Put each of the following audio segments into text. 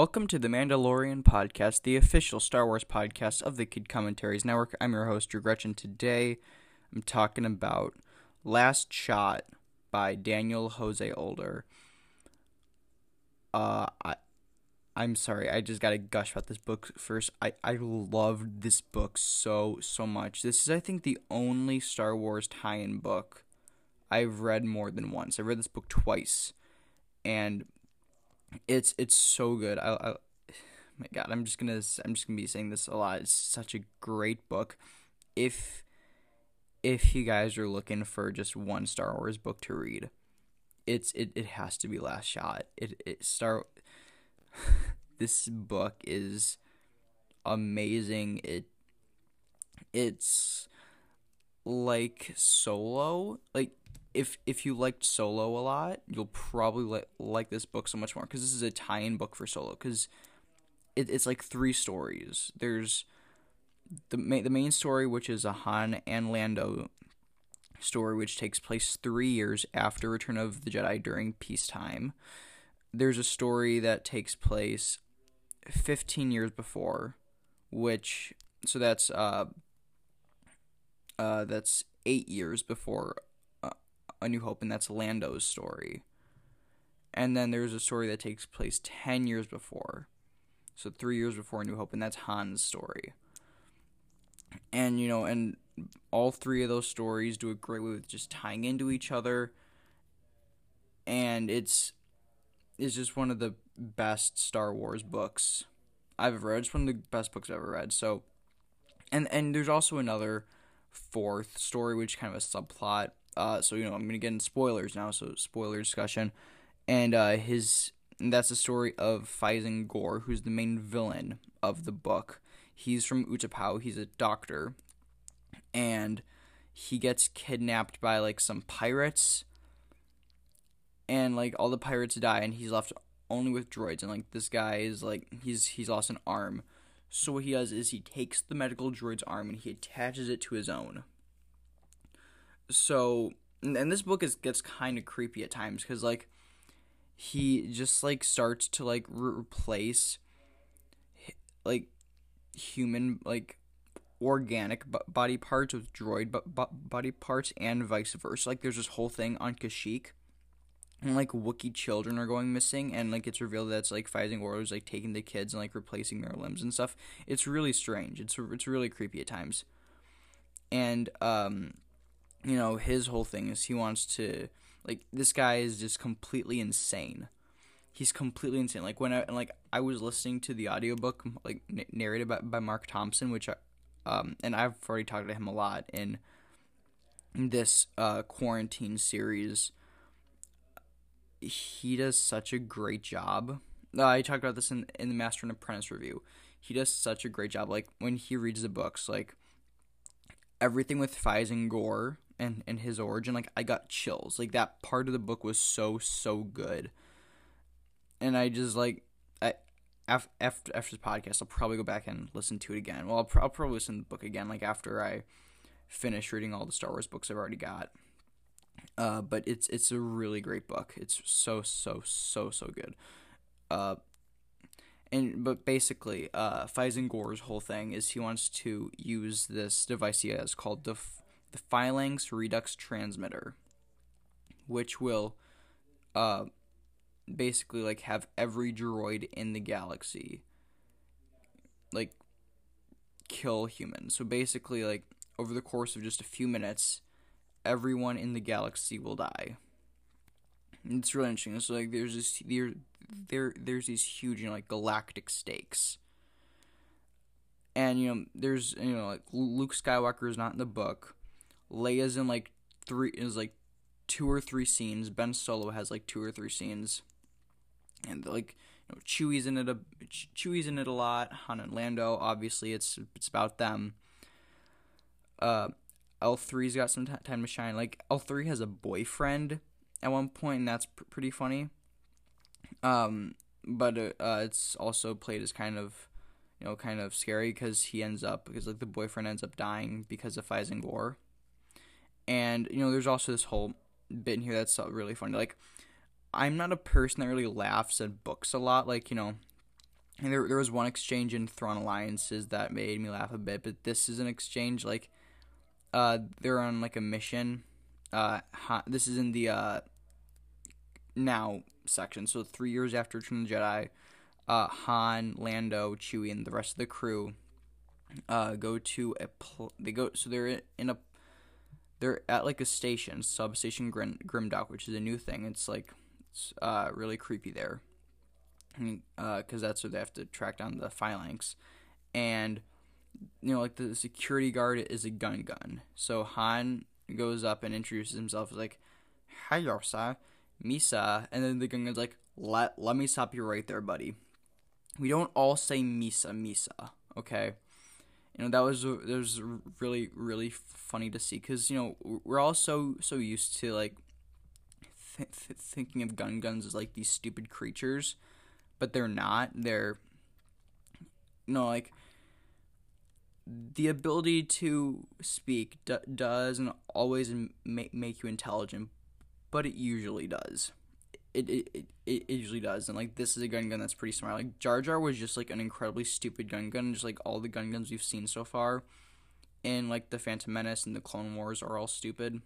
Welcome to the Mandalorian Podcast, the official Star Wars podcast of the Kid Commentaries Network. I'm your host, Drew Gretchen. Today, I'm talking about Last Shot by Daniel Jose Older. Uh, I, I'm sorry, I just gotta gush about this book first. I, I loved this book so, so much. This is, I think, the only Star Wars tie in book I've read more than once. I read this book twice, and it's it's so good. I, I my God, I'm just gonna I'm just gonna be saying this a lot. It's such a great book. If if you guys are looking for just one Star Wars book to read, it's it, it has to be Last Shot. It it Star this book is amazing. It it's like solo like if if you liked Solo a lot, you'll probably li- like this book so much more because this is a tie-in book for Solo. Because it, it's like three stories. There's the ma- the main story, which is a Han and Lando story, which takes place three years after Return of the Jedi during peacetime. There's a story that takes place fifteen years before, which so that's uh uh that's eight years before a New Hope, and that's Lando's story. And then there's a story that takes place 10 years before. So three years before A New Hope, and that's Han's story. And, you know, and all three of those stories do a great way with just tying into each other. And it's it's just one of the best Star Wars books I've ever read. It's one of the best books I've ever read. So and and there's also another fourth story which kind of a subplot uh, so you know I'm gonna get in spoilers now, so spoiler discussion, and uh, his and that's the story of Fyzen Gor, who's the main villain of the book. He's from Utapau. He's a doctor, and he gets kidnapped by like some pirates, and like all the pirates die, and he's left only with droids. And like this guy is like he's he's lost an arm. So what he does is he takes the medical droid's arm and he attaches it to his own so and this book is gets kind of creepy at times because like he just like starts to like re- replace like human like organic b- body parts with droid b- b- body parts and vice versa. Like there's this whole thing on Kashyyyk and like Wookiee children are going missing and like it's revealed that it's like Fyzen Gor's like taking the kids and like replacing their limbs and stuff. It's really strange. It's it's really creepy at times. And um you know, his whole thing is he wants to like this guy is just completely insane. He's completely insane. Like when I like I was listening to the audiobook like narrated by, by Marc Thompson, which I, um and I've already talked to him a lot in this uh quarantine series. He does such a great job. Uh, I talked about this in in the Master and Apprentice review. He does such a great job. Like when he reads the books, like everything with Fyzen Gor and and his origin, like I got chills. Like that part of the book was so so good, and I just like I after after this podcast, I'll probably go back and listen to it again. Well, I'll, I'll probably listen to the book again, like after I finish reading all the Star Wars books I've already got. Uh, but it's it's a really great book. It's so so so so good. Uh, and but basically, uh, Gor's whole thing is he wants to use this device he has called the the Phalanx Redux Transmitter, which will uh, basically like have every droid in the galaxy like kill humans. So basically, like over the course of just a few minutes, everyone in the galaxy will die. It's really interesting. So like, there's this there there there's these huge you know like galactic stakes. And you know, there's you know like Luke Skywalker is not in the book, Leia's in like three is like two or three scenes. Ben Solo has like two or three scenes, and like you know, Chewie's in it a Chewie's in it a lot. Han and Lando, obviously, it's it's about them. Uh, L 3's got some t- time to shine. Like L three has a boyfriend at one point, and that's pr- pretty funny. Um, but uh, uh, it's also played as kind of, you know, kind of scary because he ends up because like the boyfriend ends up dying because of Fyzen Gor. And you know, there's also this whole bit in here that's really funny. Like, I'm not a person that really laughs at books a lot. Like, you know, And there, there was one exchange in Thrawn Alliances that made me laugh a bit, but this is an exchange like uh, they're on like a mission. Uh, this is in the uh, now section. So three years after Return of the Jedi, uh, Han, Lando, Chewie, and the rest of the crew uh, go to a pl- they go so they're in a they're at like a station, substation Grim- Grimdock, which is a new thing. It's like it's uh, really creepy there, because uh, that's where they have to track down the phalanx, and you know like the security guard is a Gungan. So Han goes up and introduces himself like, "Hi, sir, Misa," and then the Gungan's like, "Let let me stop you right there, buddy." We don't all say Misa Misa, okay? You know that was that was really really funny to see because you know we're all so so used to like th- th- thinking of Gungans as like these stupid creatures but they're not. They're you know like the ability to speak d- doesn't always make, make you intelligent but it usually does it, it, it, it usually does. And like this is a Gungan that's pretty smart. Like Jar Jar was just like an incredibly stupid Gungan, just like all the Gungans we've seen so far. And like the Phantom Menace and the Clone Wars are all stupid.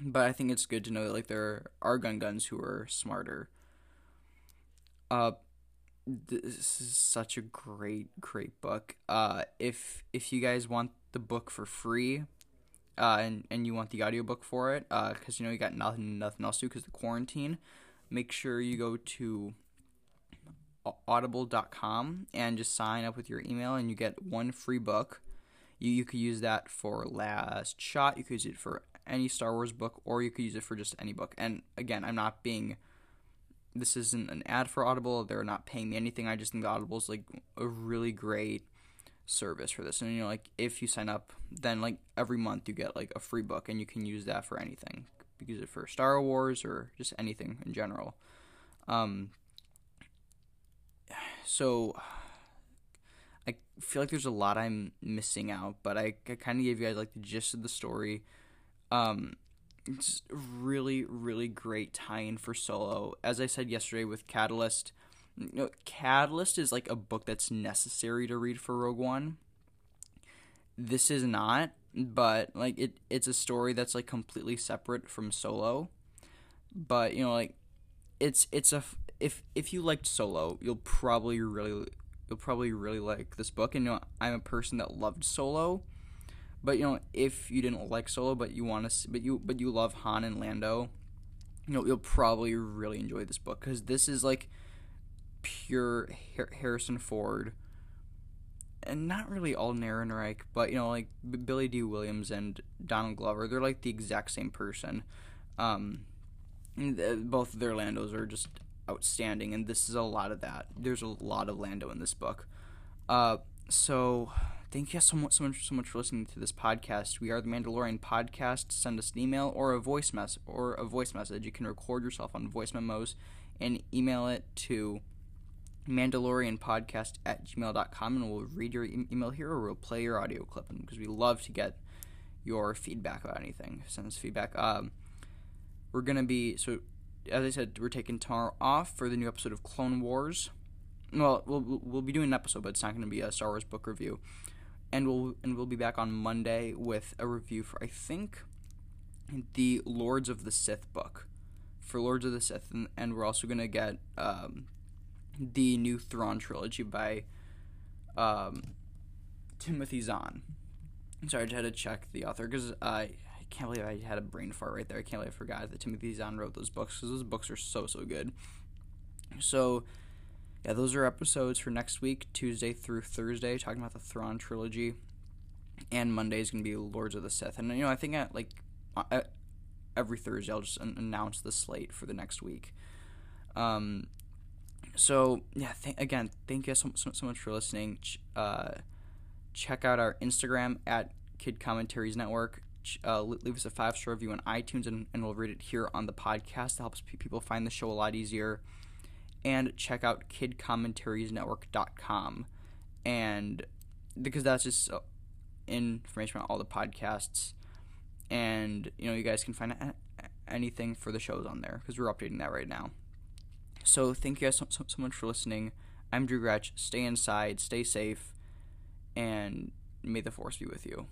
But I think it's good to know that like there are Gungans who are smarter. Uh this is such a great great book. Uh if if you guys want the book for free, uh, and, and you want the audiobook for it, uh, because you know you got nothing nothing else to because the quarantine make sure you go to audible.com and just sign up with your email and you get one free book. You, you could use that for Last Shot, you could use it for any Star Wars book, or you could use it for just any book. And again, I'm not being this isn't an ad for Audible. They're not paying me anything. I just think Audible is like a really great service for this. And you know, like if you sign up, then like every month you get like a free book, and you can use that for anything use it for Star Wars or just anything in general. Um, so I feel like there's a lot I'm missing out, but I, I kind of gave you guys like the gist of the story. Um, it's really, really great tie-in for Solo. As I said yesterday with Catalyst, you know, Catalyst is like a book that's necessary to read for Rogue One. This is not but like it it's a story that's like completely separate from Solo. But you know like it's it's a if if you liked Solo, you'll probably really you'll probably really like this book and you know I'm a person that loved Solo. But you know if you didn't like Solo but you want to but you but you love Han and Lando, you know you'll probably really enjoy this book cuz this is like pure Harrison Ford and not really Alden Ehrenreich, but you know, like Billy Dee Williams and Donald Glover, they're like the exact same person. Um, both of their Landos are just outstanding, and this is a lot of that. There's a lot of Lando in this book. Uh, so thank you so much, so much, so much for listening to this podcast. We are the Mandalorian Podcast. Send us an email or a voice mess or a voice message. You can record yourself on voice memos and email it to mandalorianpodcast at gmail.com and we'll read your email here or we'll play your audio clip because we love to get your feedback about anything send us feedback. Um, we're gonna be so as i said we're taking tomorrow off for the new episode of clone wars. Well we'll, we'll be doing an episode but it's not going to be a star wars book review. And we'll and we'll be back on monday with a review for i think the lords of the sith book. For lords of the sith and, and we're also going to get um, the new Thrawn trilogy by um, Timothy Zahn. Sorry, I just had to check the author because I, I can't believe I had a brain fart right there. I can't believe I forgot that Timothy Zahn wrote those books because those books are so so good. So, yeah, those are episodes for next week, Tuesday through Thursday, talking about the Thrawn trilogy, and Monday is gonna be Lords of the Sith. And you know, I think at like at every Thursday I'll just announce the slate for the next week. Um, so yeah, th- again, thank you so, so, so much for listening. Ch- uh, check out our Instagram at Kid Commentaries Network. Ch- uh, leave us a five star review on iTunes, and, and we'll read it here on the podcast. It helps p- people find the show a lot easier. And check out KidCommentariesNetwork.com, and because that's just uh, information on all the podcasts, and you know you guys can find anything for the shows on there because we're updating that right now. So thank you guys so, so, so much for listening. I'm Drew Gretsch. Stay inside, stay safe, and may the force be with you.